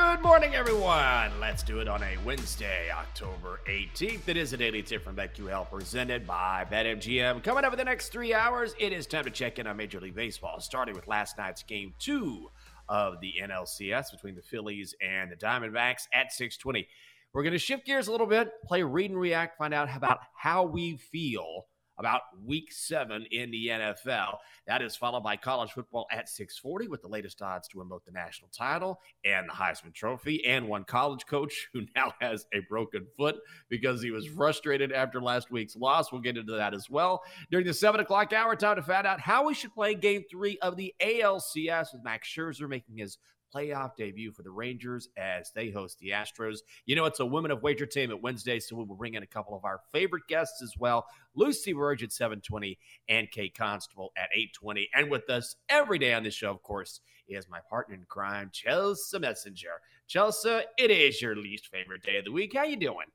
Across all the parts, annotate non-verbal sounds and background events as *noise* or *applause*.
Good morning, everyone. Let's do it on a Wednesday, October 18th. It is a daily tip from BetQL presented by BetMGM. Coming up in the next three hours, it is time to check in on Major League Baseball, starting with last night's game two of the NLCS between the Phillies and the Diamondbacks at 620. We're going to shift gears a little bit, play read and react, find out about how we feel about week seven in the NFL. That is followed by college football at 640 with the latest odds to win both the national title and the Heisman Trophy, and one college coach *laughs* who now has a broken foot because he was frustrated after last week's loss. We'll get into that as well. During the seven o'clock hour, time to find out how we should play game three of the ALCS with Max Scherzer making his playoff debut for the Rangers as they host the Astros. You know, it's a Women of Wager team at Wednesday, so we will bring in a couple of our favorite guests as well. Lucy Verge at 720 and Kate Constable at 820. And with us every day on this show, of course, is my partner in crime, Chelsea Messenger. Chelsea, it is your least favorite day of the week. How you doing?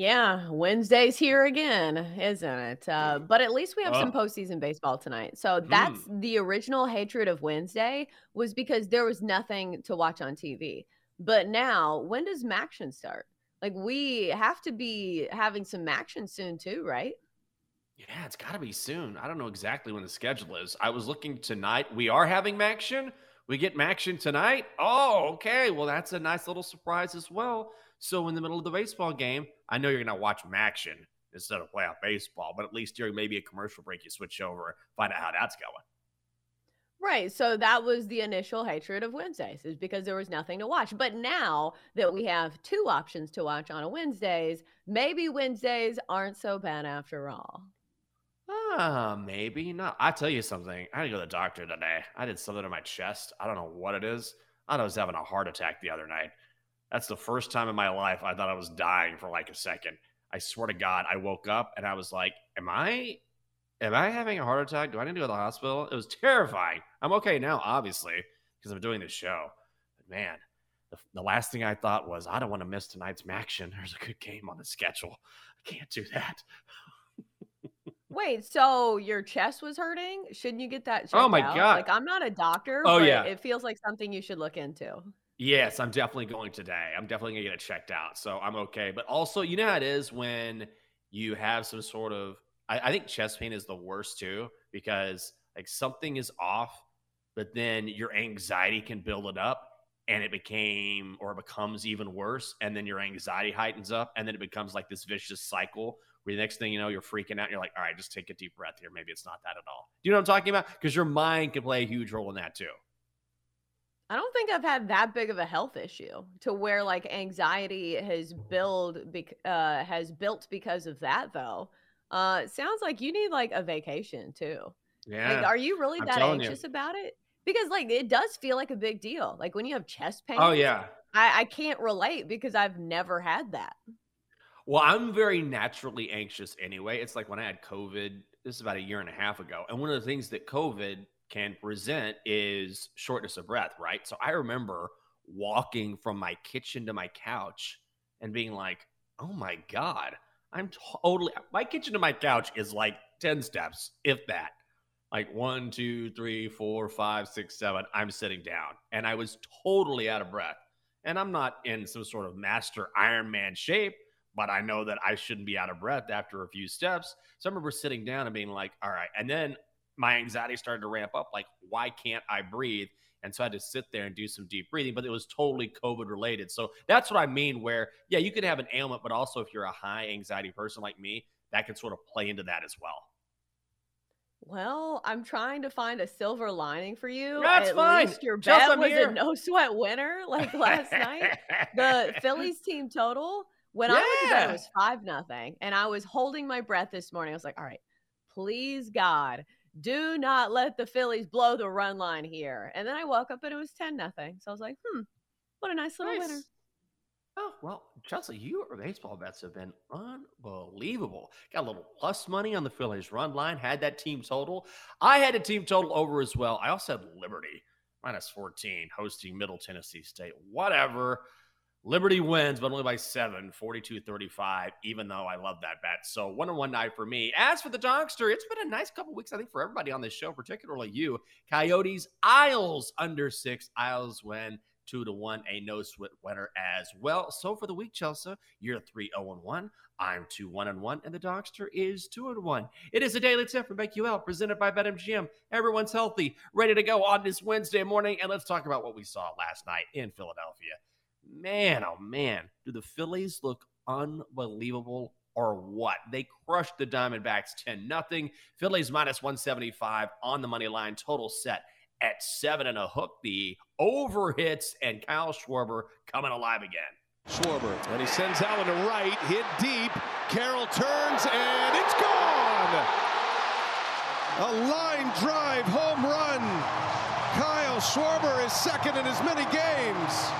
Yeah, Wednesday's here again, isn't it? Uh, but at least we have some Oh, postseason baseball tonight. So that's hmm. the original hatred of Wednesday was because there was nothing to watch on TV. But now, when does Maction start? Like we have to be having some Maction soon too, right? Yeah, it's got to be soon. I don't know exactly when the schedule is. I was looking tonight. We are having Maction. We get Maction tonight. Oh, okay. Well, that's a nice little surprise as well. So, in the middle of the baseball game, I know you're going to watch Maction instead of playoff baseball, but at least during maybe a commercial break, you switch over, find out how that's going. Right. So that was the initial hatred of Wednesdays, is because there was nothing to watch. But now that we have two options to watch on a Wednesdays, maybe Wednesdays aren't so bad after all. Ah, maybe not. I tell you something. I had to go to the doctor today. I did something to my chest. I don't know what it is. I was having a heart attack the other night. That's the first time in my life I thought I was dying for like a second. I swear to God, I woke up and I was like, "Am I, am I having a heart attack? Do I need to go to the hospital?" It was terrifying. I'm okay now, obviously, because I'm doing this show. But man, the, the last thing I thought was, I don't want to miss tonight's action. *laughs* There's a good game on the schedule. I can't do that. *laughs* Wait, so your chest was hurting? Shouldn't you get that Oh my out? God. Like, I'm not a doctor, Oh but yeah. it feels like something you should look into. Yes, I'm definitely going today. I'm definitely gonna get it checked out. So I'm okay. But also, you know how it is when you have some sort of I, I think chest pain is the worst too, because like something is off, but then your anxiety can build it up and it became or becomes even worse. And then your anxiety heightens up, and then it becomes like this vicious cycle where the next thing you know, you're freaking out. And you're like, all right, just take a deep breath here. Maybe it's not that at all. Do you know what I'm talking about? Because your mind can play a huge role in that too. I don't think I've had that big of a health issue to where like anxiety has build uh has built because of that though. Uh sounds like you need like a vacation too. Like Yeah. are you really I'm that telling you. anxious about it? Because like it does feel like a big deal. Like when you have chest pain, Oh yeah. I, I can't relate because I've never had that. Well, I'm very naturally anxious anyway. It's like when I had COVID, this is about a year and a half ago. And one of the things that COVID can present is shortness of breath, right? So I remember walking from my kitchen to my couch and being like, oh my God, I'm totally, my kitchen to my couch is like 10 steps, if that. Like one, two, three, four, five, six, seven. I'm sitting down and I was totally out of breath. And I'm not in some sort of master Iron Man shape but I know that I shouldn't be out of breath after a few steps. So I remember sitting down and being like, all right. And then my anxiety started to ramp up like, why can't I breathe? And so I had to sit there and do some deep breathing, but it was totally COVID related. So that's what I mean, where, yeah, you could have an ailment, but also if you're a high anxiety person like me, that can sort of play into that as well. Well, I'm trying to find a silver lining for you. That's At fine. least your Just bet I'm was here. a no sweat winner *laughs* like last night. The *laughs* Phillies team total when I went to bed it was five nothing, and I was holding my breath this morning. I was like, "All right, please God, do not let the Phillies blow the run line here." And then I woke up and it was ten nothing. So I was like, "Hmm, What a nice little Nice. winner. Oh, well, Chelsea, your baseball bets have been unbelievable. Got a little plus money on the Phillies run line, had that team total. I had a team total over as well. I also had Liberty minus 14 hosting Middle Tennessee State. Whatever. Liberty wins, but only by seven, 42 35, even though I love that bet. So, one on one night for me. As for the Dogster, it's been a nice couple weeks, I think, for everybody on this show, particularly you. Coyotes, Isles under six. Isles win two to one, a no sweat winner as well. So, for the week, Chelsea, you're 3 0 1. I'm 2 1 and 1, and the Dogster is 2 and 1. It is a daily tip from BetQL presented by BetMGM. Everyone's healthy, ready to go on this Wednesday morning, and let's talk about what we saw last night in Philadelphia man, oh man, do the Phillies look unbelievable or what? They crushed the Diamondbacks 10 nothing. Phillies minus 175 on the money line, total set at seven and a hook. The over hits and Kyle Schwarber coming alive again. Schwarber, and he sends Allen to right, hit deep. Carroll turns, and it's gone! A line drive home run. Kyle Schwarber is second in as many games.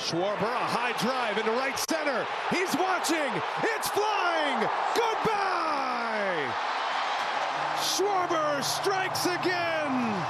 Schwarber, a high drive into right center. He's watching. It's flying. Goodbye. Schwarber strikes again.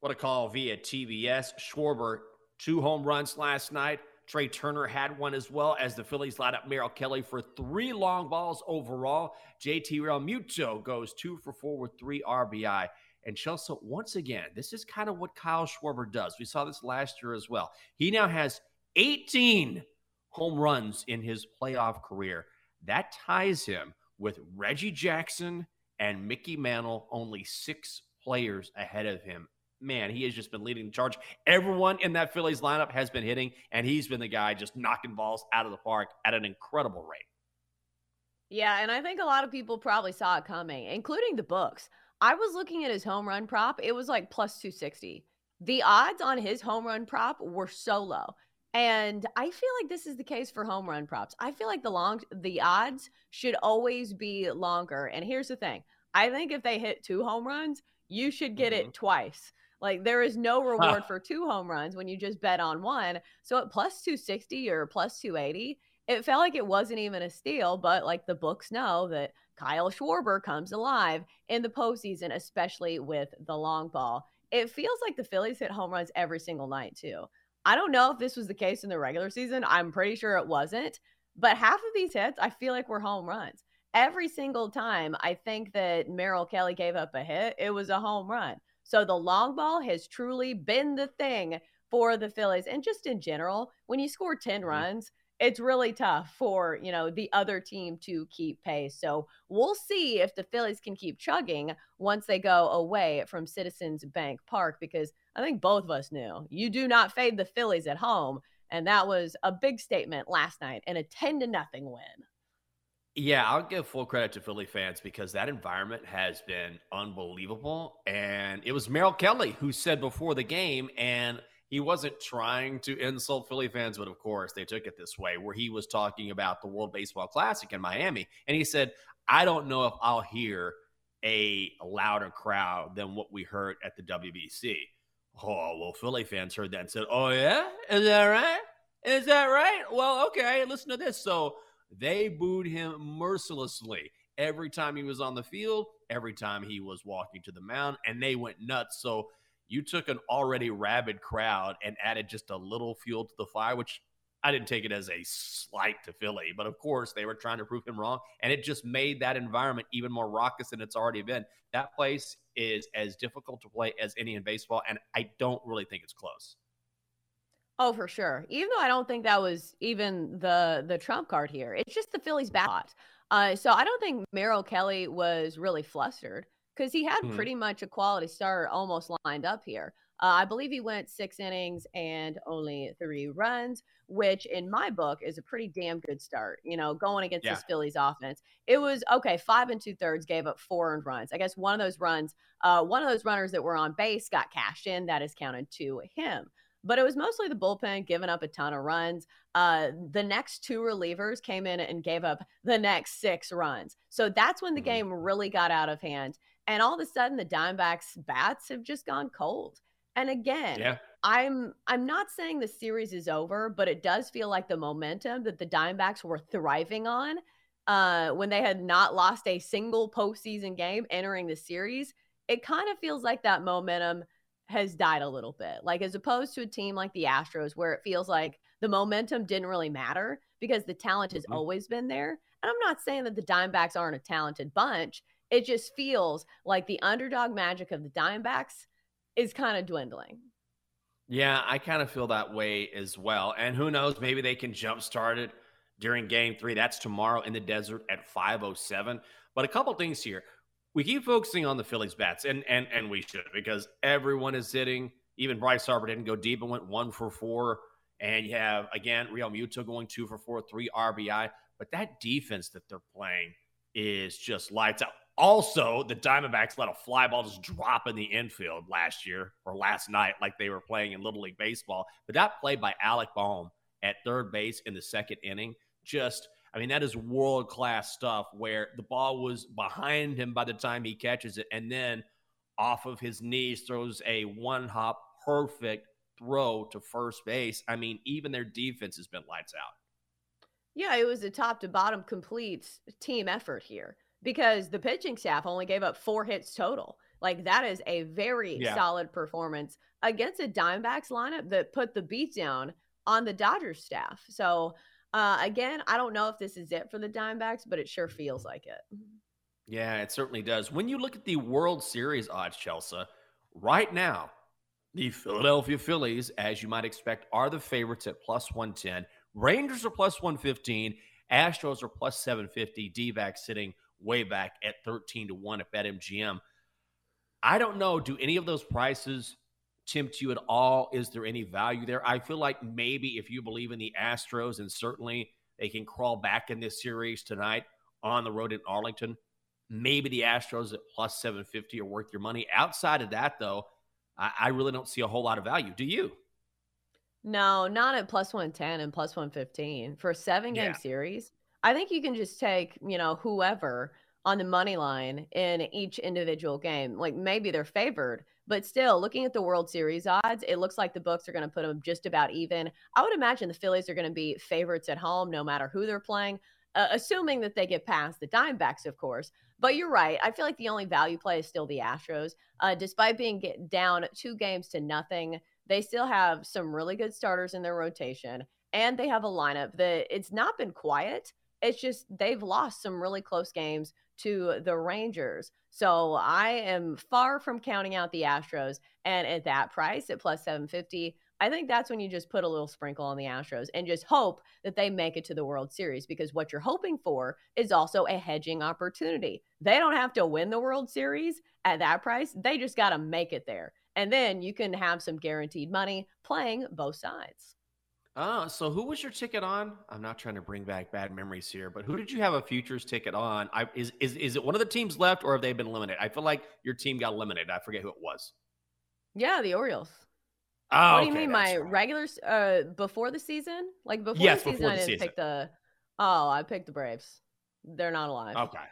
What a call via TBS. Schwarber, two home runs last night. Trea Turner had one as well as the Phillies light up Merrill Kelly for three long balls overall. JT Realmuto goes two for four with three RBI. And Chelsea, once again, this is kind of what Kyle Schwarber does. We saw this last year as well. He now has 18 home runs in his playoff career. That ties him with Reggie Jackson and Mickey Mantle, only six players ahead of him. Man, he has just been leading the charge. Everyone in that Phillies lineup has been hitting, and he's been the guy just knocking balls out of the park at an incredible rate. Yeah, and I think a lot of people probably saw it coming, including the books. I was looking at his home run prop. It was like plus 260. The odds on his home run prop were so low. And I feel like this is the case for home run props. I feel like the long the odds should always be longer. And here's the thing. I think if they hit two home runs, you should get it mm-hmm. twice. Like there is no *laughs* reward for two home runs when you just bet on one. So at plus 260 or plus 280, it felt like it wasn't even a steal, but like the books know that Kyle Schwarber comes alive in the postseason, especially with the long ball. It feels like the Phillies hit home runs every single night, too. I don't know if this was the case in the regular season. I'm pretty sure it wasn't. But half of these hits, I feel like were home runs. Every single time I think that Merrill Kelly gave up a hit, it was a home run. So the long ball has truly been the thing for the Phillies. And just in general, when you score 10 mm-hmm. runs, it's really tough for you know the other team to keep pace so we'll see if the phillies can keep chugging once they go away from citizens bank park because i think both of us knew you do not fade the phillies at home and that was a big statement last night and a 10 to nothing win Yeah, I'll give full credit to Philly fans because that environment has been unbelievable. And it was Merrill Kelly who said before the game, and he wasn't trying to insult Philly fans, but of course they took it this way, where he was talking about the World Baseball Classic in Miami. And he said, I don't know if I'll hear a louder crowd than what we heard at the WBC. Oh, well, Philly fans heard that and said, Oh, yeah? Is that right? Is that right? Well, okay, listen to this. So they booed him mercilessly every time he was on the field, every time he was walking to the mound, and they went nuts. So you took an already rabid crowd and added just a little fuel to the fire, which I didn't take it as a slight to Philly, but of course they were trying to prove him wrong, and it just made that environment even more raucous than it's already been. That place is as difficult to play as any in baseball, and I don't really think it's close. Oh, for sure. Even though I don't think that was even the the trump card here, it's just the Phillies bat. Uh, so I don't think Merrill Kelly was really flustered because he had Hmm. pretty much a quality start almost lined up here. Uh, I believe he went six innings and only three runs, which in my book is a pretty damn good start. You know, going against Yeah. this Phillies offense, it was okay. Five and two thirds gave up four earned runs. I guess one of those runs, uh, one of those runners that were on base got cashed in. That is counted to him but it was mostly the bullpen giving up a ton of runs. Uh, the next two relievers came in and gave up the next six runs. So that's when the Mhm. game really got out of hand. And all of a sudden, the Diamondbacks' bats have just gone cold. And again, Yeah. I'm I'm not saying the series is over, but it does feel like the momentum that the Diamondbacks were thriving on uh, when they had not lost a single postseason game entering the series. It kind of feels like that momentum has died a little bit. Like as opposed to a team like the Astros, where it feels like the momentum didn't really matter because the talent has Mhm. always been there. And I'm not saying that the Diamondbacks aren't a talented bunch. It just feels like the underdog magic of the Diamondbacks is kind of dwindling. Yeah, I kind of feel that way as well. And who knows, maybe they can jumpstart it during game three. That's tomorrow in the desert at 507. But a couple things here. We keep focusing on the Phillies bats, and and and we should because everyone is hitting. Even Bryce Harper didn't go deep and went one for four. And you have again Realmuto going two for four, three RBI. But that defense that they're playing is just lights out. Also, the Diamondbacks let a fly ball just drop in the infield last year or last night, like they were playing in Little League Baseball. But that play by Alec Bohm at third base in the second inning, just, I mean, that is world class stuff where the ball was behind him by the time he catches it. And then off of his knees throws a one hop perfect throw to first base. I mean, even their defense has been lights out. Yeah, it was a top to bottom complete team effort here because the pitching staff only gave up four hits total. Like that is a very Yeah. solid performance against a Diamondbacks lineup that put the beat down on the Dodgers staff. So uh, again, I don't know if this is it for the Diamondbacks, but it sure feels like it. Yeah, it certainly does. When you look at the World Series odds, Chelsea, right now, the Philadelphia Phillies, as you might expect, are the favorites at plus 110. Rangers are plus 115. Astros are plus 750. D sitting way back at 13 to 1 at BetMGM. I don't know. Do any of those prices tempt you at all? Is there any value there? I feel like maybe if you believe in the Astros, and certainly they can crawl back in this series tonight on the road in Arlington, maybe the Astros at plus 750 are worth your money. Outside of that, though, I, I really don't see a whole lot of value. Do you? No, not at plus 110 and plus 115 for a seven game Yeah. series. I think you can just take, you know, whoever on the money line in each individual game. Like maybe they're favored, but still looking at the World Series odds, it looks like the books are going to put them just about even. I would imagine the Phillies are going to be favorites at home no matter who they're playing, uh, assuming that they get past the Dimebacks, of course. But you're right. I feel like the only value play is still the Astros. Uh, despite being down two games to nothing, they still have some really good starters in their rotation, and they have a lineup that it's not been quiet. It's just they've lost some really close games to the Rangers. So I am far from counting out the Astros. And at that price, at plus 750, I think that's when you just put a little sprinkle on the Astros and just hope that they make it to the World Series because what you're hoping for is also a hedging opportunity. They don't have to win the World Series at that price, they just got to make it there. And then you can have some guaranteed money playing both sides. Oh, so who was your ticket on? I'm not trying to bring back bad memories here, but who did you have a futures ticket on? I, is is is it one of the teams left, or have they been eliminated? I feel like your team got eliminated. I forget who it was. Yeah, the Orioles. Oh, what do you okay, mean, my right. regular uh before the season? Like before Yes, the season, before I the didn't season. pick the. Oh, I picked the Braves. They're not alive. Okay.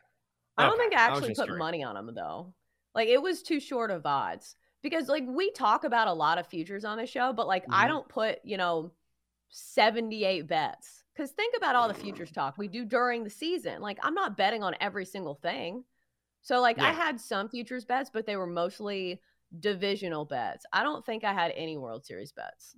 I don't Okay, think I I actually just put curious. money on them though. Like it was too short of odds because like we talk about a lot of futures on the show, but like I Mhm. don't put you know seventy eight bets because think about all the futures mm. talk we do during the season. Like I'm not betting on every single thing. So like I had some futures bets, but they were mostly divisional bets. I don't think I had any World Series bets.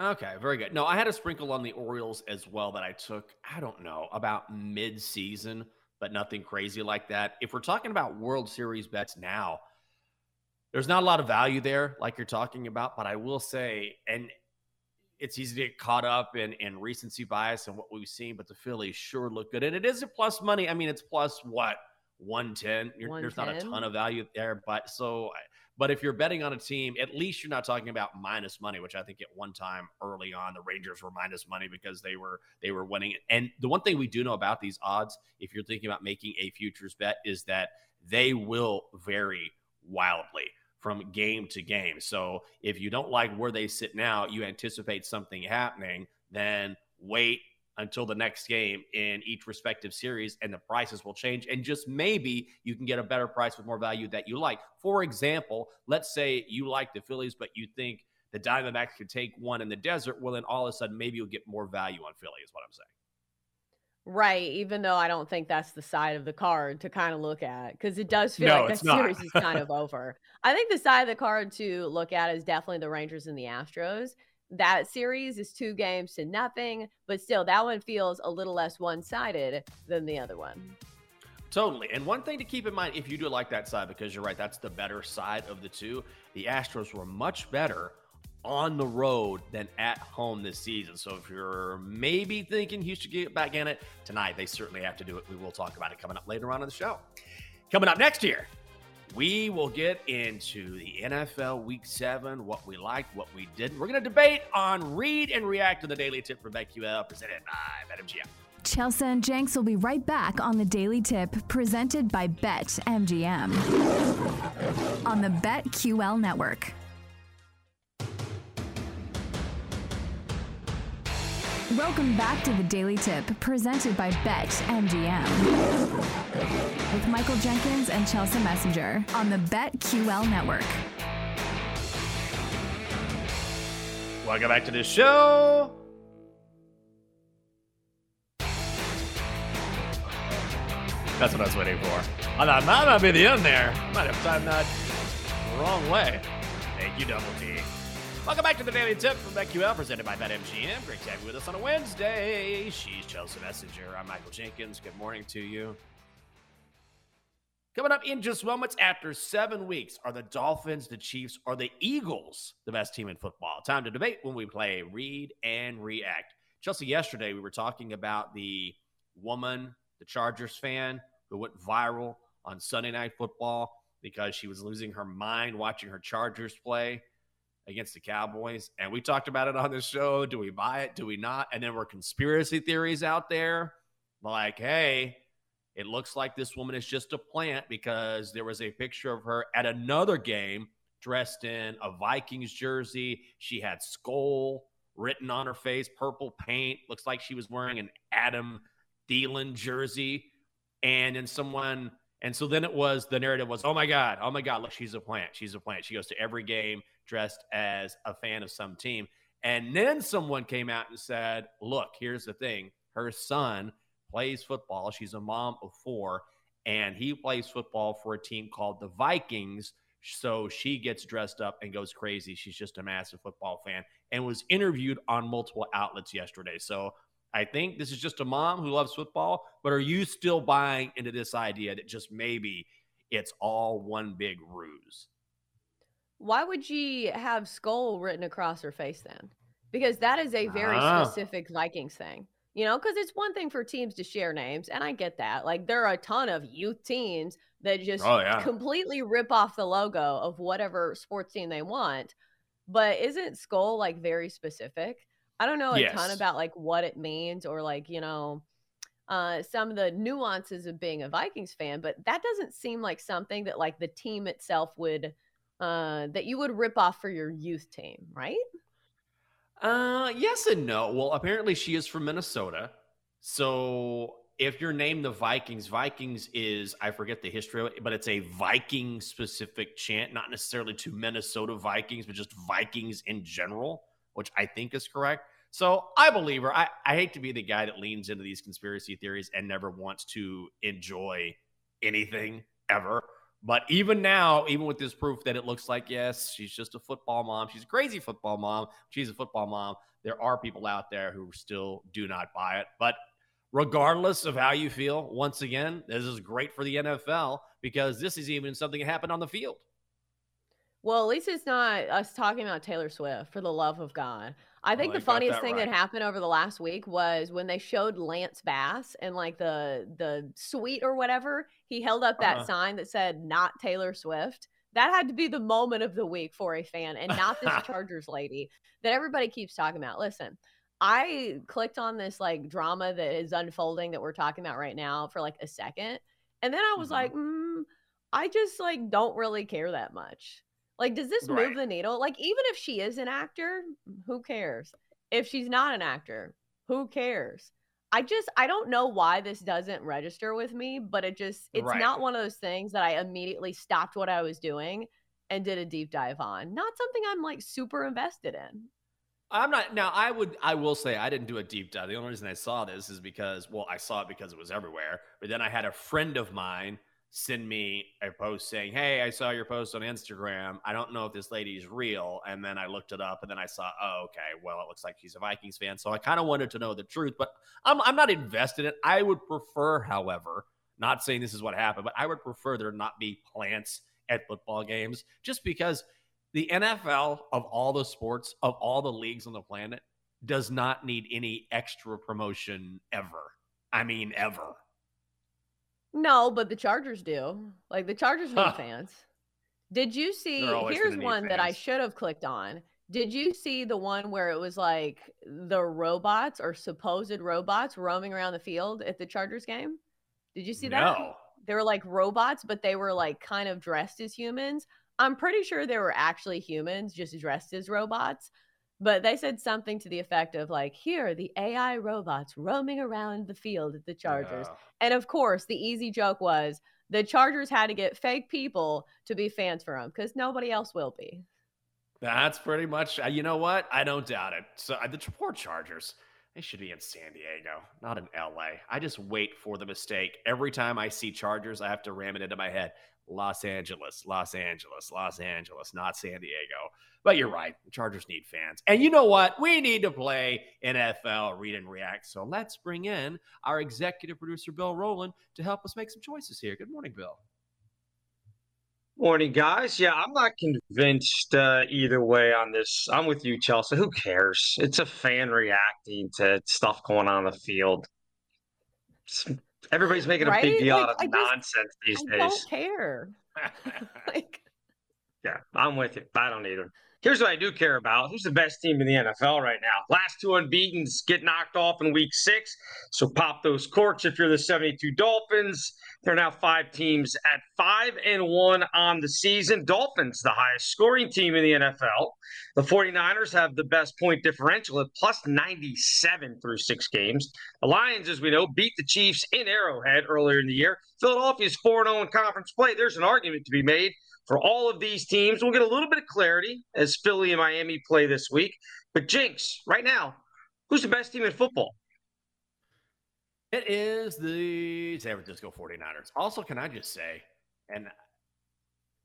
Okay, very good. No, I had a sprinkle on the Orioles as well that I took, I don't know, about mid season, but nothing crazy like that. If we're talking about World Series bets now, there's not a lot of value there, like you're talking about, but I will say, and it's easy to get caught up in, in recency bias and what we've seen, but the Phillies sure look good. And it is a plus money. I mean, it's plus what? 110. You're, there's not a ton of value there, but so but if you're betting on a team, at least you're not talking about minus money, which I think at one time early on the Rangers were minus money because they were they were winning. And the one thing we do know about these odds, if you're thinking about making a futures bet, is that they will vary wildly from game to game. So if you don't like where they sit now, you anticipate something happening, then wait until the next game in each respective series, and the prices will change. And just maybe you can get a better price with more value that you like. For example, let's say you like the Phillies, but you think the Diamondbacks could take one in the desert. Well, then all of a sudden, maybe you'll get more value on Philly, is what I'm saying. Right, even though I don't think that's the side of the card to kind of look at because it does feel No, like *laughs* that not. series is kind of over. I think the side of the card to look at is definitely the Rangers and the Astros. That series is two games to nothing, but still, that one feels a little less one sided than the other one. Totally. And one thing to keep in mind if you do like that side, because you're right, that's the better side of the two. The Astros were much better on the road than at home this season. So if you're maybe thinking Houston get back in it tonight, they certainly have to do it. We will talk about it coming up later on in the show. Coming up next year, we will get into the NFL Week 7, what we liked, what we didn't. We're going to debate on read and react to the Daily Tip from BetQL presented by BetMGM. Chelsea and Jenks will be right back on the Daily Tip presented by BetMGM on the BetQL network. Welcome back to the Daily Tip presented by BetMGM with Michael Jenkins and Chelsea Messenger on the BetQL network. Welcome back to the show. That's what I was waiting for. I thought that might be the end there. Might have timed that wrong way. Thank you, Double T. Welcome back to the Daily Tip from BetQL, presented by BetMGM. Great to have you with us on a Wednesday. She's Chelsea Messenger. I'm Michael Jenkins. Good morning to you. Coming up in just moments after seven weeks, are the Dolphins, the Chiefs, or the Eagles the best team in football? Time to debate when we play Read and React. Chelsea, yesterday we were talking about the woman, the Chargers fan, who went viral on Sunday Night Football because she was losing her mind watching her Chargers play against the Cowboys. And we talked about it on the show. Do we buy it? Do we not? And then there were conspiracy theories out there like, hey, it looks like this woman is just a plant because there was a picture of her at another game dressed in a Vikings jersey. She had Skol written on her face, purple paint. Looks like she was wearing an Adam Thielen jersey. And then someone, and so then it was the narrative was, oh my God, oh my God, look, she's a plant. She's a plant. She goes to every game dressed as a fan of some team. And then someone came out and said, look, here's the thing. Her son plays football. She's a mom of four, and he plays football for a team called the Vikings. So she gets dressed up and goes crazy. She's just a massive football fan and was interviewed on multiple outlets yesterday. So I think this is just a mom who loves football, but are you still buying into this idea that just maybe it's all one big ruse? Why would she have Skol written across her face then? Because that is a very Ah. specific Vikings thing. You know, because it's one thing for teams to share names, and I get that. Like there are a ton of youth teams that just Oh, yeah. completely rip off the logo of whatever sports team they want. But isn't Skol like very specific? I don't know a ton about like what it means or like, you know, uh, some of the nuances of being a Vikings fan, but that doesn't seem like something that like the team itself would uh that you would rip off for your youth team, right? Uh, yes and no. Well, apparently she is from Minnesota. So if you're named the Vikings, Vikings is, I forget the history of it, but it's a Viking specific chant, not necessarily to Minnesota Vikings, but just Vikings in general, which I think is correct. So I believe her. I, I hate to be the guy that leans into these conspiracy theories and never wants to enjoy anything ever. But even now, even with this proof that it looks like, yes, she's just a football mom. She's a crazy football mom. She's a football mom. There are people out there who still do not buy it. But regardless of how you feel, once again, this is great for the NFL because this is even something that happened on the field. Well, at least it's not us talking about Taylor Swift for the love of God. I think Well, the funniest that thing right. that happened over the last week was when they showed Lance Bass and like the the suite or whatever, he held up that Uh-huh. sign that said not Taylor Swift. That had to be the moment of the week for a fan and not this *laughs* Chargers lady that everybody keeps talking about. Listen, I clicked on this like drama that is unfolding that we're talking about right now for like a second. And then I was Mhm. like, mm, I just like don't really care that much. Like, does this Right. move the needle? Like, even if she is an actor, who cares? If she's not an actor, who cares? I just I don't know why this doesn't register with me, but it just it's Right. not one of those things that I immediately stopped what I was doing and did a deep dive on. Not something I'm like super invested in. I'm not now. I would. I will say I didn't do a deep dive. The only reason I saw this is because, well, I saw it because it was everywhere. But then I had a friend of mine send me a post saying, "Hey, I saw your post on Instagram. I don't know if this lady is real." And then I looked it up, and then I saw, oh, okay, well, it looks like she's a Vikings fan. So I kind of wanted to know the truth, but I'm I'm not invested in it. I would prefer, however, not saying this is what happened, but I would prefer there not be plants at football games, just because the NFL of all the sports of all the leagues on the planet does not need any extra promotion ever. I mean, ever. No, but the Chargers do. Like the Chargers need Huh. fans. Did you see? Here's one that I should have clicked on. Did you see the one where it was like the robots or supposed robots roaming around the field at the Chargers game? Did you see that? No. They were like robots, but they were like kind of dressed as humans. I'm pretty sure they were actually humans, just dressed as robots. But they said something to the effect of like, here are the AI robots roaming around the field at the Chargers. Yeah. And of course, the easy joke was the Chargers had to get fake people to be fans for them because nobody else will be. That's pretty much. uh, You know what? I don't doubt it. So uh, the poor Chargers. They should be in San Diego, not in LA. I just wait for the mistake. Every time I see Chargers, I have to ram it into my head. Los Angeles, Los Angeles, Los Angeles, not San Diego. But you're right. The Chargers need fans. And you know what? We need to play NFL Read and React. So let's bring in our executive producer, Bill Rowland, to help us make some choices here. Good morning, Bill. Morning, guys. Yeah, I'm not convinced uh, either way on this. I'm with you, Chelsea. Who cares? It's a fan reacting to stuff going on in the field. It's- everybody's making a big deal Like, out of just- nonsense these I days. don't care. *laughs* like, Yeah, I'm with you. I don't either. Here's what I do care about. Who's the best team in the NFL right now? Last two unbeatens get knocked off in week six. So pop those corks if you're the 72 Dolphins. They're now five teams at five and one on the season. Dolphins, the highest scoring team in the NFL. The 49ers have the best point differential at plus 97 through six games. The Lions, as we know, beat the Chiefs in Arrowhead earlier in the year. Philadelphia's 4 0 in conference play. There's an argument to be made for all of these teams. We'll get a little bit of clarity as Philly and Miami play this week. But Jenks, right now, who's the best team in football? It is the San Francisco 49ers. Also, can I just say, and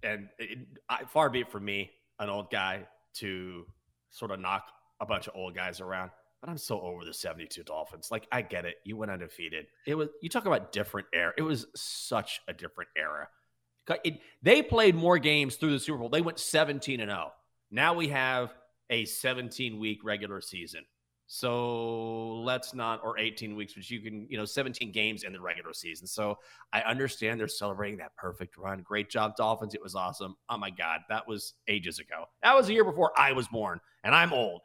and it, I, far be it from me, an old guy, to sort of knock a bunch of old guys around, but I'm so over the 72 Dolphins. Like, I get it. You went undefeated. It was you talk about different era. It was such a different era. It, they played more games through the Super Bowl. They went 17 and 0. Now we have a 17 week regular season. So let's not, or 18 weeks, which you can, you know, 17 games in the regular season. So I understand they're celebrating that perfect run. Great job, Dolphins. It was awesome. Oh my God, that was ages ago. That was a year before I was born, and I'm old.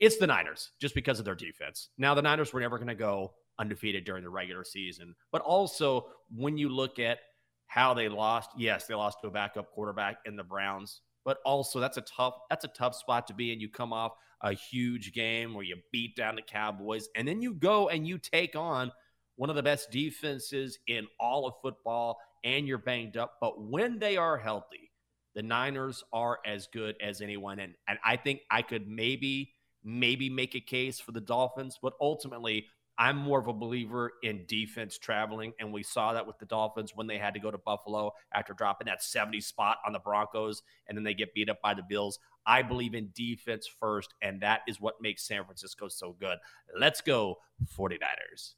It's the Niners just because of their defense. Now, the Niners were never going to go undefeated during the regular season, but also when you look at how they lost, yes, they lost to a backup quarterback in the Browns, but also that's a tough that's a tough spot to be in. You come off a huge game where you beat down the Cowboys, and then you go and you take on one of the best defenses in all of football, and you're banged up. But when they are healthy, the Niners are as good as anyone. And, and I think I could maybe, maybe make a case for the Dolphins, but ultimately, I'm more of a believer in defense traveling. And we saw that with the Dolphins when they had to go to Buffalo after dropping that 70 spot on the Broncos, and then they get beat up by the Bills. I believe in defense first, and that is what makes San Francisco so good. Let's go, 49ers.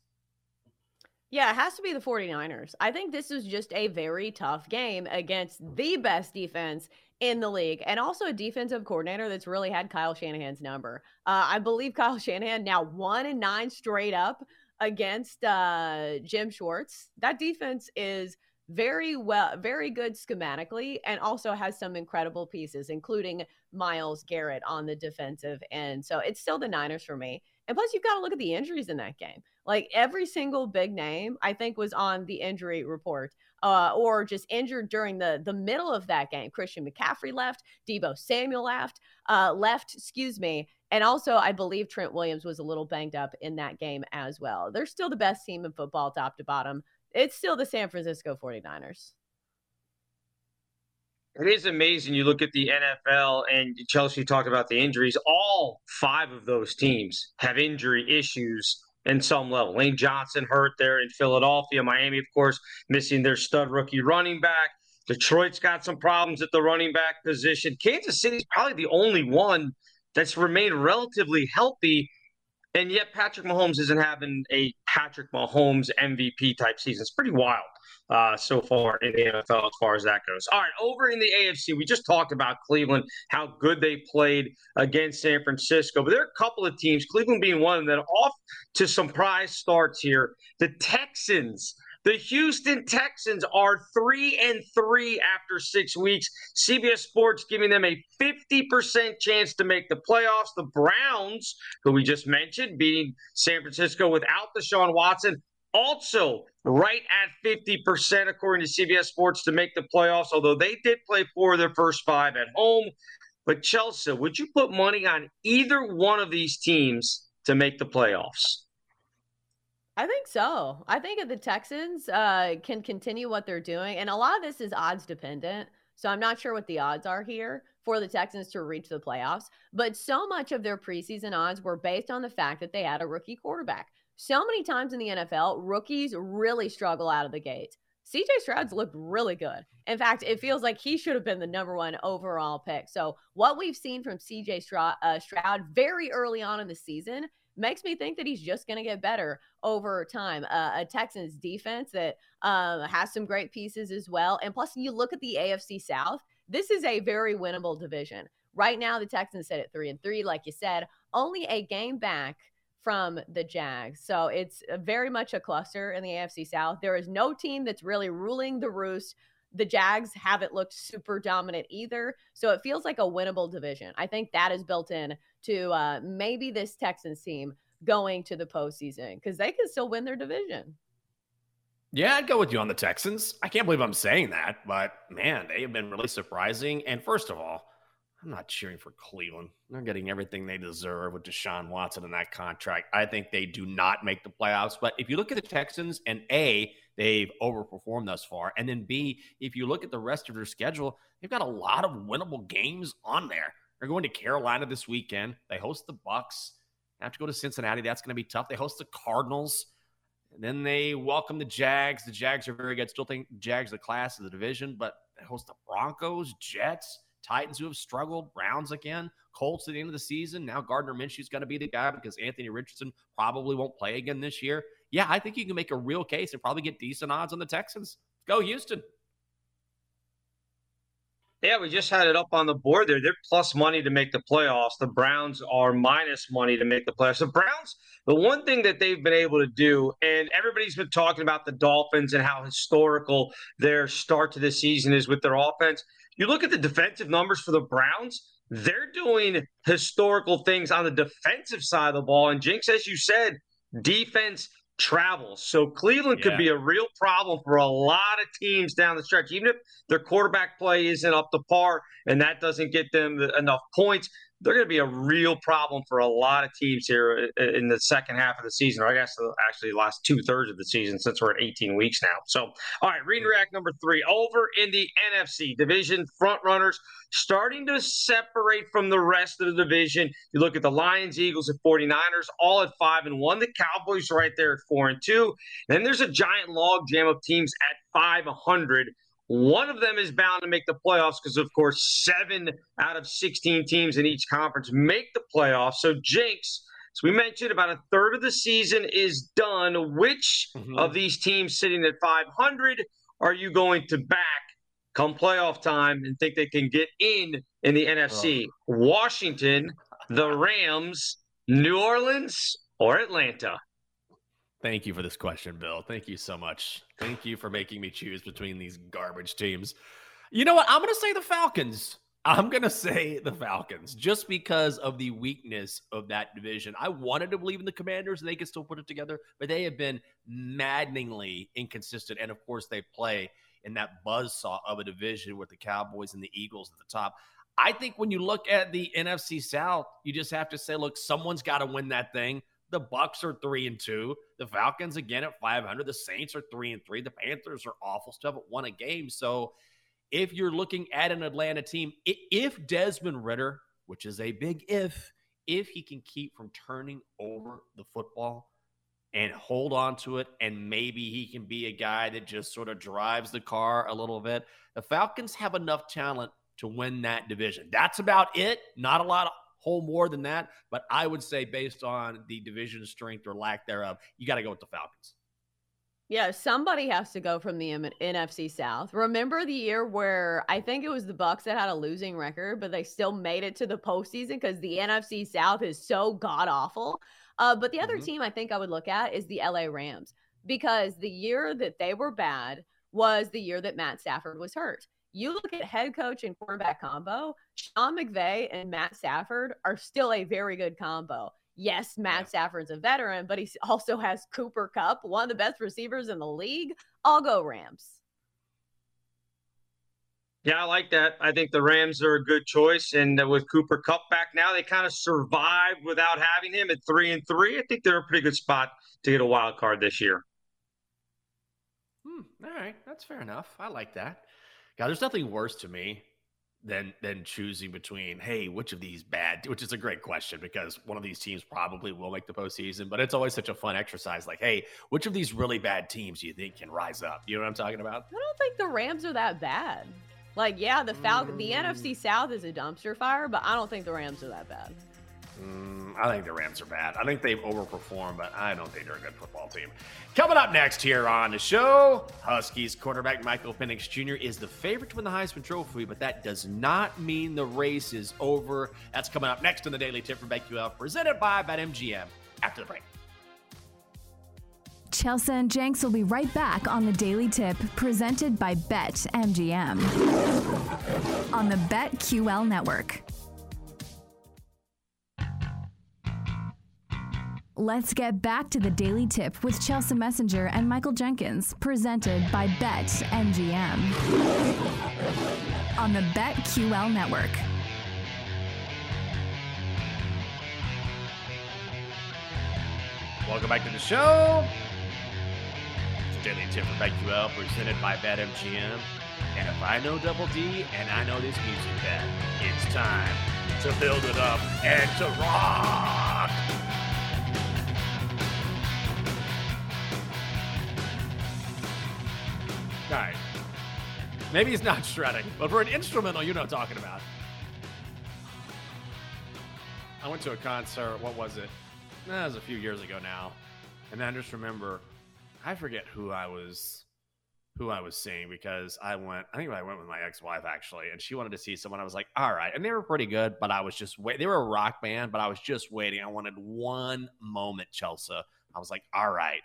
Yeah, it has to be the 49ers. I think this is just a very tough game against the best defense in the league and also a defensive coordinator that's really had Kyle Shanahan's number. Uh, I believe Kyle Shanahan now one and nine straight up against uh, Jim Schwartz. That defense is very well, very good schematically, and also has some incredible pieces, including Myles Garrett on the defensive end. So it's still the Niners for me. And plus, you've got to look at the injuries in that game. Like every single big name, I think, was on the injury report. Uh, or just injured during the the middle of that game. Christian McCaffrey left, Deebo Samuel left, uh, left, excuse me, and also I believe Trent Williams was a little banged up in that game as well. They're still the best team in football, top to bottom. It's still the San Francisco 49ers. It is amazing. You look at the NFL and Chelsea talked about the injuries. All five of those teams have injury issues in some level. Lane Johnson hurt there in Philadelphia. Miami, of course, missing their stud rookie running back. Detroit's got some problems at the running back position. Kansas City's probably the only one that's remained relatively healthy. And yet Patrick Mahomes isn't having a Patrick Mahomes MVP type season. It's pretty wild uh, so far in the NFL as far as that goes. All right, over in the AFC, we just talked about Cleveland, how good they played against San Francisco. But there are a couple of teams, Cleveland being one of them, that off to some prize starts here. The Texans. The Houston Texans are three and three after six weeks. CBS Sports giving them a 50% chance to make the playoffs. The Browns, who we just mentioned, beating San Francisco without Deshaun Watson, also right at 50%, according to CBS Sports, to make the playoffs, although they did play four of their first five at home. But Chelsea, would you put money on either one of these teams to make the playoffs? I think so. I think if the Texans uh, can continue what they're doing, and a lot of this is odds dependent. So I'm not sure what the odds are here for the Texans to reach the playoffs. But so much of their preseason odds were based on the fact that they had a rookie quarterback. So many times in the NFL, rookies really struggle out of the gate. CJ Stroud's looked really good. In fact, it feels like he should have been the number one overall pick. So, what we've seen from CJ Stroud, uh, Stroud very early on in the season makes me think that he's just going to get better over time. Uh, a Texans defense that uh, has some great pieces as well. And plus, you look at the AFC South, this is a very winnable division. Right now, the Texans sit at three and three, like you said, only a game back from the Jags. So it's very much a cluster in the AFC South. There is no team that's really ruling the roost. The Jags haven't looked super dominant either. So it feels like a winnable division. I think that is built in to uh, maybe this Texans team going to the postseason because they can still win their division. Yeah, I'd go with you on the Texans. I can't believe I'm saying that, but man, they have been really surprising. And first of all, I'm not cheering for Cleveland. They're getting everything they deserve with Deshaun Watson and that contract. I think they do not make the playoffs. But if you look at the Texans and A, they've overperformed thus far. And then B, if you look at the rest of their schedule, they've got a lot of winnable games on there. They're going to Carolina this weekend. They host the Bucs. They have to go to Cincinnati. That's going to be tough. They host the Cardinals. And then they welcome the Jags. The Jags are very good. Still think Jags the class of the division, but they host the Broncos, Jets. Titans who have struggled, Browns again, Colts at the end of the season. Now Gardner Minshew's going to be the guy because Anthony Richardson probably won't play again this year. Yeah, I think you can make a real case and probably get decent odds on the Texans. Go Houston. Yeah, we just had it up on the board there. They're plus money to make the playoffs. The Browns are minus money to make the playoffs. The Browns, the one thing that they've been able to do, and everybody's been talking about the Dolphins and how historical their start to the season is with their offense. You look at the defensive numbers for the Browns, they're doing historical things on the defensive side of the ball. And Jenks, as you said, defense travels. So Cleveland yeah. could be a real problem for a lot of teams down the stretch, even if their quarterback play isn't up to par and that doesn't get them enough points they're going to be a real problem for a lot of teams here uh, uh, in the second half of the season, or I guess actually last two thirds of the season since we're at 18 weeks now. So, all right, read and react number three over in the NFC division front runners starting to separate from the rest of the division. You look at the Lions, Eagles, and 49ers, all at five and one. The Cowboys right there at four and two. Then there's a giant log jam of teams at 500 one of them is bound to make the playoffs because, of course, seven out of 16 teams in each conference make the playoffs. So, Jenks, as we mentioned, about a third of the season is done. Which mm-hmm. of these teams sitting at 500 are you going to back come playoff time and think they can get in in the NFC? Oh. Washington, the Rams, New Orleans, or Atlanta? Thank you for this question, Bill. Thank you so much. Thank you for making me choose between these garbage teams. You know what? I'm going to say the Falcons. I'm going to say the Falcons just because of the weakness of that division. I wanted to believe in the Commanders and they could still put it together, but they have been maddeningly inconsistent. And of course, they play in that buzz saw of a division with the Cowboys and the Eagles at the top. I think when you look at the NFC South, you just have to say, look, someone's got to win that thing. The Bucs are three and two. The Falcons again at 500. The Saints are three and three. The Panthers are awful stuff at one a game. So if you're looking at an Atlanta team, if Desmond Ridder, which is a big if, if he can keep from turning over the football and hold on to it, and maybe he can be a guy that just sort of drives the car a little bit, the Falcons have enough talent to win that division. That's about it. Not a lot of whole more than that, but I would say based on the division strength or lack thereof, you got to go with the Falcons. Yeah, somebody has to go from the M- NFC South. Remember the year where I think it was the Bucs that had a losing record, but they still made it to the postseason because the NFC South is so god awful. Uh, but the other Mhm. team I think I would look at is the LA Rams because the year that they were bad was the year that Matt Stafford was hurt. You look at head coach and quarterback combo, Sean McVay and Matt Stafford are still a very good combo. Yes, Matt Stafford's a veteran, but he also has Cooper Kupp, one of the best receivers in the league. I'll go Rams. Yeah, I like that. I think the Rams are a good choice, and uh, with Cooper Kupp back now, they kind of survived without having him at three and three. I think they're a pretty good spot to get a wild card this year. Hmm, all right, that's fair enough. I like that. God, there's nothing worse to me than than choosing between, hey, which of these bad? Which is a great question because one of these teams probably will make the postseason, but it's always such a fun exercise. Like, hey, which of these really bad teams do you think can rise up? You know what I'm talking about? I don't think the Rams are that bad. Like, yeah, the Falcon, the mm. NFC South is a dumpster fire, but I don't think the Rams are that bad. Mm, I think the Rams are bad. I think they've overperformed, but I don't think they're a good football team. Coming up next here on the show, Huskies quarterback Michael Penix Jr. is the favorite to win the Heisman Trophy, but that does not mean the race is over. That's coming up next on the Daily Tip from BetQL, presented by BetMGM. After the break. Chelsea and Jenks will be right back on the Daily Tip presented by Bet MGM on the BetQL network. Let's get back to the Daily Tip with Chelsea Messenger and Michael Jenkins, presented by Bet MGM on the BetQL network. Welcome back to the show. It's Daily Tip from BetQL, presented by Bet BetMGM. And if I know Double D and I know this music bet, it's time to build it up and to rock. Maybe he's not shredding, but for an instrumental, you know what I'm talking about. I went to a concert. What was it? That was a few years ago now, and I just remember, I forget who I was, who I was seeing because I went. I think I went with my ex-wife actually, and she wanted to see someone. I was like, all right, and they were pretty good, but I was just wait. They were a rock band, but I was just waiting. I wanted one moment, Chelsea. I was like, all right,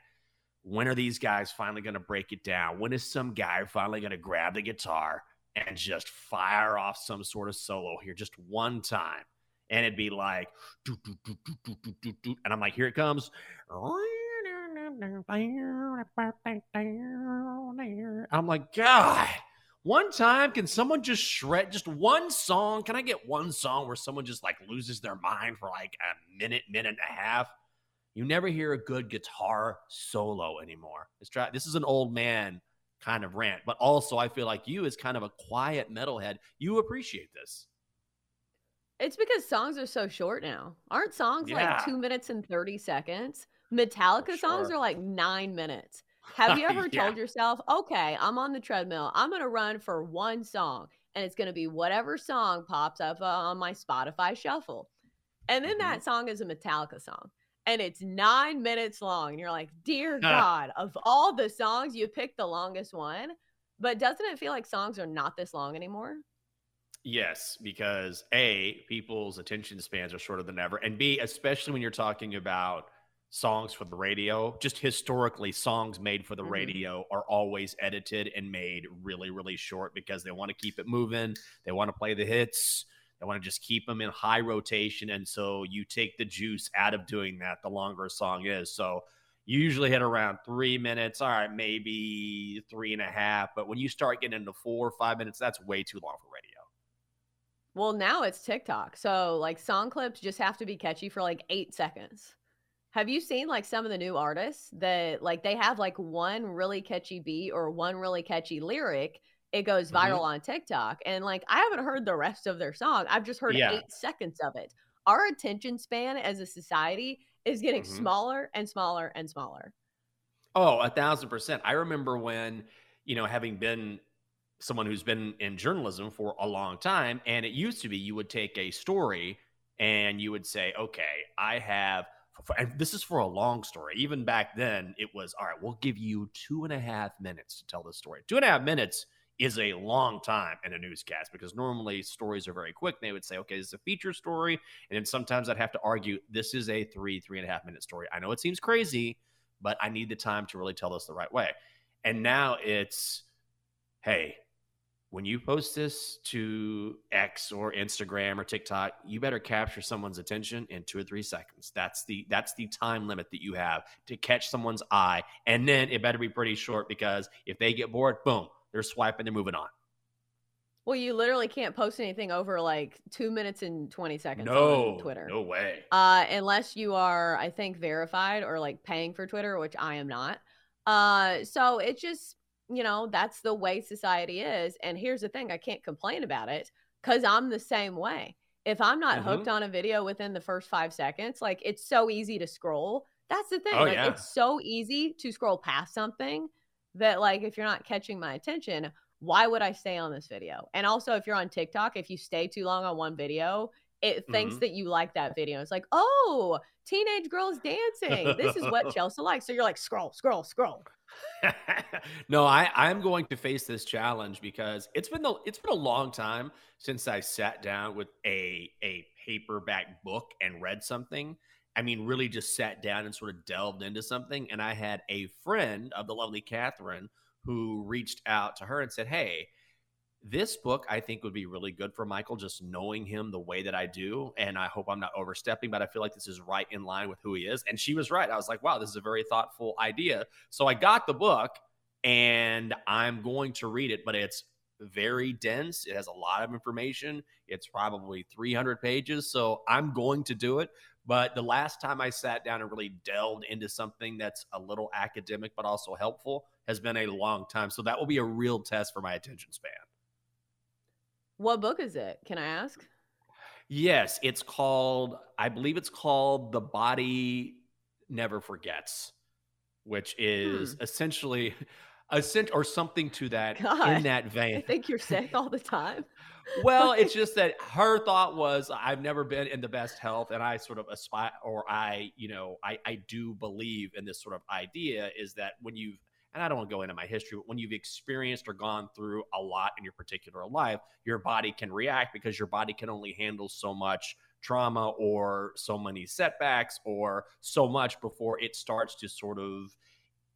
when are these guys finally going to break it down? When is some guy finally going to grab the guitar and just fire off some sort of solo here just one time? And it'd be like, and I'm like, here it comes. I'm like, God, one time, can someone just shred just one song? Can I get one song where someone just like loses their mind for like a minute, minute and a half? You never hear a good guitar solo anymore. It's try- this is an old man kind of rant, but also I feel like you, as kind of a quiet metalhead, you appreciate this. It's because songs are so short now. Aren't songs Yeah. like two minutes and 30 seconds? Metallica songs are like nine minutes. Have you *laughs* ever Yeah. told yourself, okay, I'm on the treadmill. I'm going to run for one song, and it's going to be whatever song pops up uh, on my Spotify shuffle. And then Mm-hmm. that song is a Metallica song. And it's nine minutes long. And you're like, dear. God, of all the songs, you picked the longest one. But doesn't it feel like songs are not this long anymore? Yes, because A, people's attention spans are shorter than ever. And B, especially when you're talking about songs for the radio, just historically, songs made for the Mhm. radio are always edited and made really, really short because they want to keep it moving. They want to play the hits. They want to just keep them in high rotation. And so you take the juice out of doing that the longer a song is. So You usually hit around three minutes. All right, maybe three and a half. But when you start getting into four or five minutes, that's way too long for radio. Well, now it's TikTok. So like song clips just have to be catchy for like eight seconds. Have you seen like some of the new artists that like they have like one really catchy beat or one really catchy lyric? It goes Mm-hmm. viral on TikTok. And like I haven't heard the rest of their song. I've just heard Yeah. eight seconds of it. Our attention span as a society is getting Mhm. smaller and smaller and smaller. Oh, a thousand percent. I remember when, you know, having been someone who's been in journalism for a long time, and it used to be you would take a story and you would say, okay, I have, and this is for a long story. Even back then, it was, all right, we'll give you two and a half minutes to tell this story. Two and a half minutes is a long time in a newscast because normally stories are very quick. They would say, okay, this is a feature story. And then sometimes I'd have to argue, this is a three, three and a half minute story. I know it seems crazy, but I need the time to really tell this the right way. And now it's, hey, when you post this to X or Instagram or TikTok, you better capture someone's attention in two or three seconds. That's the that's the time limit that you have to catch someone's eye, and then it better be pretty short because if they get bored, boom, they're swiping, they're moving on. Well, you literally can't post anything over like two minutes and 20 seconds No, on Twitter. no way. Uh, unless you are, I think, verified or like paying for Twitter, which I am not. Uh, so it just, you know, that's the way society is. And here's the thing I can't complain about it because I'm the same way. If I'm not Mhm. hooked on a video within the first five seconds, like it's so easy to scroll. That's the thing. Oh, like yeah. it's so easy to scroll past something that, like, if you're not catching my attention, why would I stay on this video? And also, if you're on TikTok, if you stay too long on one video, it thinks Mhm. that you like that video. It's like, oh, teenage girls dancing. This is what *laughs* Chelsea likes. So you're like, scroll, scroll, scroll. *laughs* no, I I'm going to face this challenge because it's been the it's been a long time since I sat down with a a paperback book and read something. I mean, really just sat down and sort of delved into something. And I had a friend of the lovely Catherine who reached out to her and said, Hey, this book I think would be really good for Michael, just knowing him the way that I do. And I hope I'm not overstepping, but I feel like this is right in line with who he is. And she was right. I was like, wow, this is a very thoughtful idea. So I got the book and I'm going to read it, but it's very dense. It has a lot of information. It's probably 300 pages. So I'm going to do it. But the last time I sat down and really delved into something that's a little academic, but also helpful, has been a long time. So that will be a real test for my attention span. What book is it? Can I ask? Yes, it's called, I believe it's called The Body Never Forgets, which is hmm. essentially a cent or something to that God, in that vein. I think you're sick all the time. *laughs* well, it's just that her thought was I've never been in the best health, and I sort of aspire, or I, you know, I, I do believe in this sort of idea is that when you've, and I don't want to go into my history, but when you've experienced or gone through a lot in your particular life, your body can react because your body can only handle so much trauma or so many setbacks or so much before it starts to sort of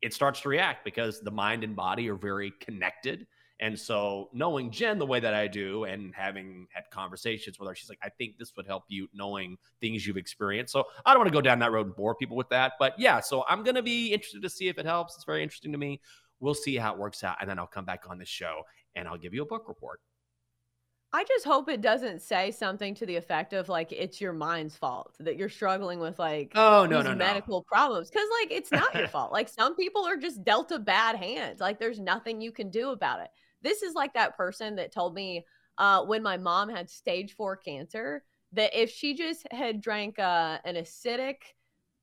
it starts to react because the mind and body are very connected and so knowing Jen the way that I do and having had conversations with her, she's like, I think this would help you knowing things you've experienced. So I don't want to go down that road and bore people with that. But yeah, so I'm going to be interested to see if it helps. It's very interesting to me. We'll see how it works out. And then I'll come back on the show and I'll give you a book report. I just hope it doesn't say something to the effect of like it's your mind's fault that you're struggling with like Oh, no, no, no. medical problems because like it's not your *laughs* fault. Like some people are just dealt a bad hand. Like there's nothing you can do about it. This is like that person that told me uh, when my mom had stage four cancer that if she just had drank uh, an acidic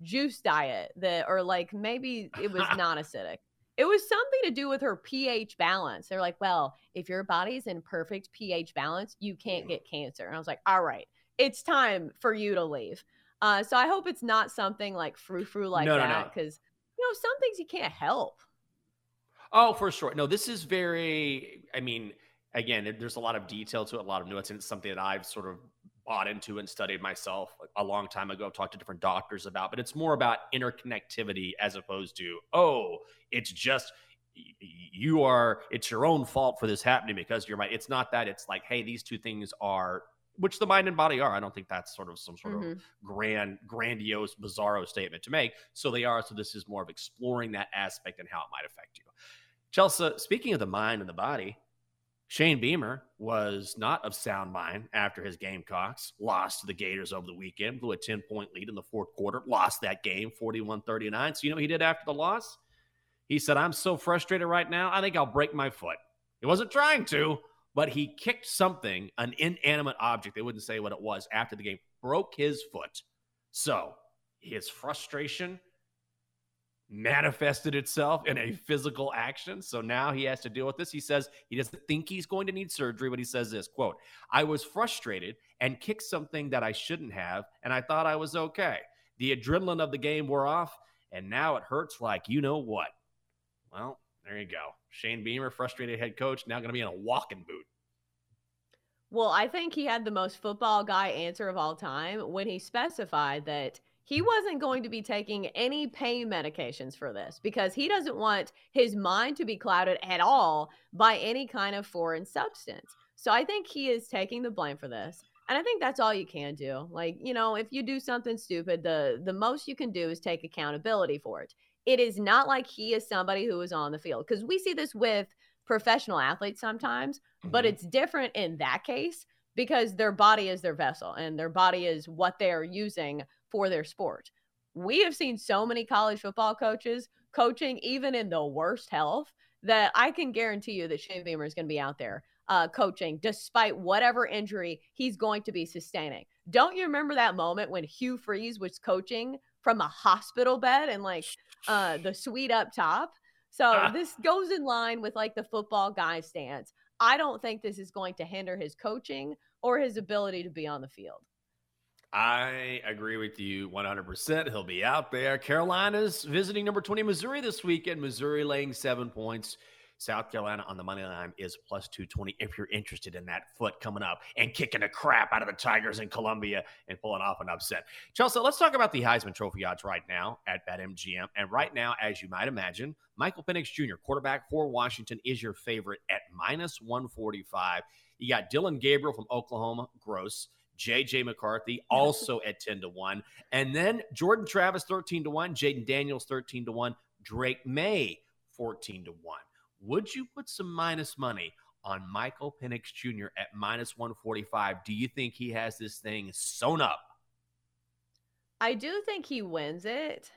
juice diet that or like maybe it was *laughs* not acidic it was something to do with her pH balance. They're like, well, if your body's in perfect pH balance, you can't get cancer. And I was like, all right, it's time for you to leave. Uh, so I hope it's not something like frou frou like No, no, that no. because you know some things you can't help. Oh, for sure. No, this is very, I mean, again, there's a lot of detail to it, a lot of nuance, and it's something that I've sort of bought into and studied myself a long time ago. I've talked to different doctors about, but it's more about interconnectivity as opposed to, oh, it's just you are, it's your own fault for this happening because you're. It's not that. It's like, hey, these two things are which the mind and body are. I don't think that's sort of some sort Mhm. of grand, grandiose, bizarro statement to make. So they are. So this is more of exploring that aspect and how it might affect you. Chelsea, speaking of the mind and the body, Shane Beamer was not of sound mind after his Gamecocks lost to the Gators over the weekend, blew a 10 point lead in the fourth quarter, lost that game 41 39. So, you know what he did after the loss? He said, I'm so frustrated right now, I think I'll break my foot. He wasn't trying to, but he kicked something, an inanimate object, they wouldn't say what it was after the game, broke his foot. So, his frustration manifested itself in a *laughs* physical action. So now he has to deal with this. He says he doesn't think he's going to need surgery, but he says this quote, I was frustrated and kicked something that I shouldn't have, and I thought I was okay. The adrenaline of the game wore off, and now it hurts like you know what. Well, there you go. Shane Beamer, frustrated head coach, now going to be in a walking boot. Well, I think he had the most football guy answer of all time when he specified that he wasn't going to be taking any pain medications for this because he doesn't want his mind to be clouded at all by any kind of foreign substance. So I think he is taking the blame for this. And I think that's all you can do. Like, you know, if you do something stupid, the the most you can do is take accountability for it. It is not like he is somebody who is on the field because we see this with professional athletes sometimes, but Mhm. it's different in that case because their body is their vessel and their body is what they are using for their sport. We have seen so many college football coaches coaching even in the worst health that I can guarantee you that Shane Beamer is going to be out there uh, coaching despite whatever injury he's going to be sustaining. Don't you remember that moment when Hugh Freeze was coaching from a hospital bed and like uh, the suite up top? So Ah. this goes in line with like the football guy stance. I don't think this is going to hinder his coaching or his ability to be on the field. I agree with you 100%. He'll be out there. Carolina's visiting number 20 Missouri this weekend. Missouri laying seven points. South Carolina on the money line is plus 220 if you're interested in that foot coming up and kicking the crap out of the Tigers in Columbia and pulling off an upset. Chelsea, let's talk about the Heisman Trophy odds right now at BetMGM. And right now, as you might imagine, Michael Penix Jr., quarterback for Washington, is your favorite at minus 145. You got Dillon Gabriel from Oklahoma, gross. JJ McCarthy *laughs* also at 10 to 1. And then Jordan Travis 13 to 1, Jayden Daniels 13 to 1, Drake Maye 14 to 1. Would you put some minus money on Michael Penix Jr. at minus 145? Do you think he has this thing sewn up? I do think he wins it,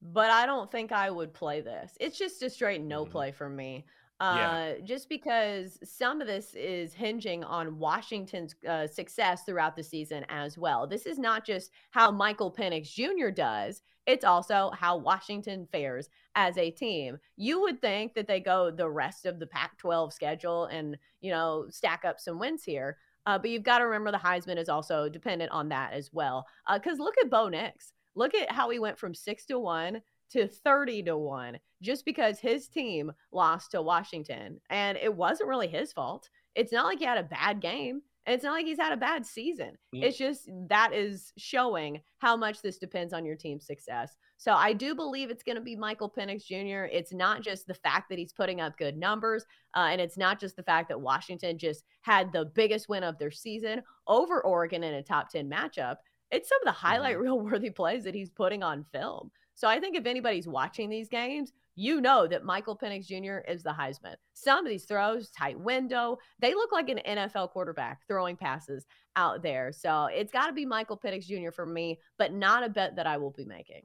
but I don't think I would play this. It's just a straight no Mhm. play for me. Yeah. Uh, just because some of this is hinging on Washington's uh, success throughout the season as well. This is not just how Michael Penix Jr. does, it's also how Washington fares as a team. You would think that they go the rest of the Pac 12 schedule and, you know, stack up some wins here. Uh, but you've got to remember the Heisman is also dependent on that as well. Because look at Bo Nix. Look at how he went from six to one to 30 to 1 just because his team lost to Washington. And it wasn't really his fault. It's not like he had a bad game. And it's not like he's had a bad season. Mm. It's just that is showing how much this depends on your team's success. So I do believe it's going to be Michael Penix Jr. It's not just the fact that he's putting up good numbers, uh, and it's not just the fact that Washington just had the biggest win of their season over Oregon in a top 10 matchup. It's some of the highlight *laughs* reel worthy plays that he's putting on film. So I think if anybody's watching these games, you know that Michael Penix Jr. is the Heisman. Some of these throws, tight window, they look like an NFL quarterback throwing passes out there. So it's got to be Michael Penix Jr. for me, but not a bet that I will be making.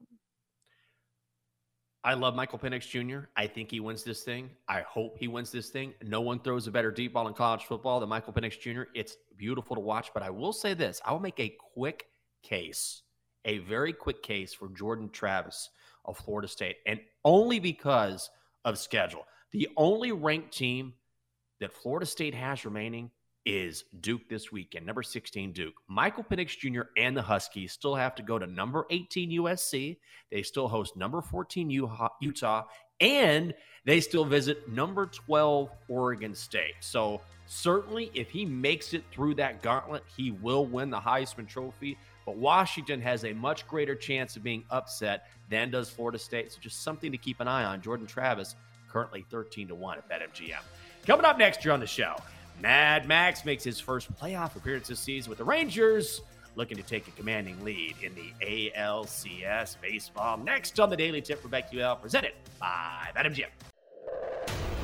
I love Michael Penix Jr. I think he wins this thing. I hope he wins this thing. No one throws a better deep ball in college football than Michael Penix Jr. It's beautiful to watch, but I will say this I will make a quick case, a very quick case for Jordan Travis of Florida State, and only because of schedule. The only ranked team that Florida State has remaining is Duke this weekend, number 16 Duke. Michael Penix Jr. and the Huskies still have to go to number 18 USC. They still host number 14 Utah, and they still visit number 12 Oregon State. So, certainly, if he makes it through that gauntlet, he will win the Heisman Trophy. But Washington has a much greater chance of being upset than does Florida State. So, just something to keep an eye on. Jordan Travis, currently 13 to 1 at BetMGM. Coming up next year on the show, Mad Max makes his first playoff appearance this season with the Rangers, looking to take a commanding lead in the ALCS baseball. Next on the Daily Tip for BetQL, presented by BetMGM.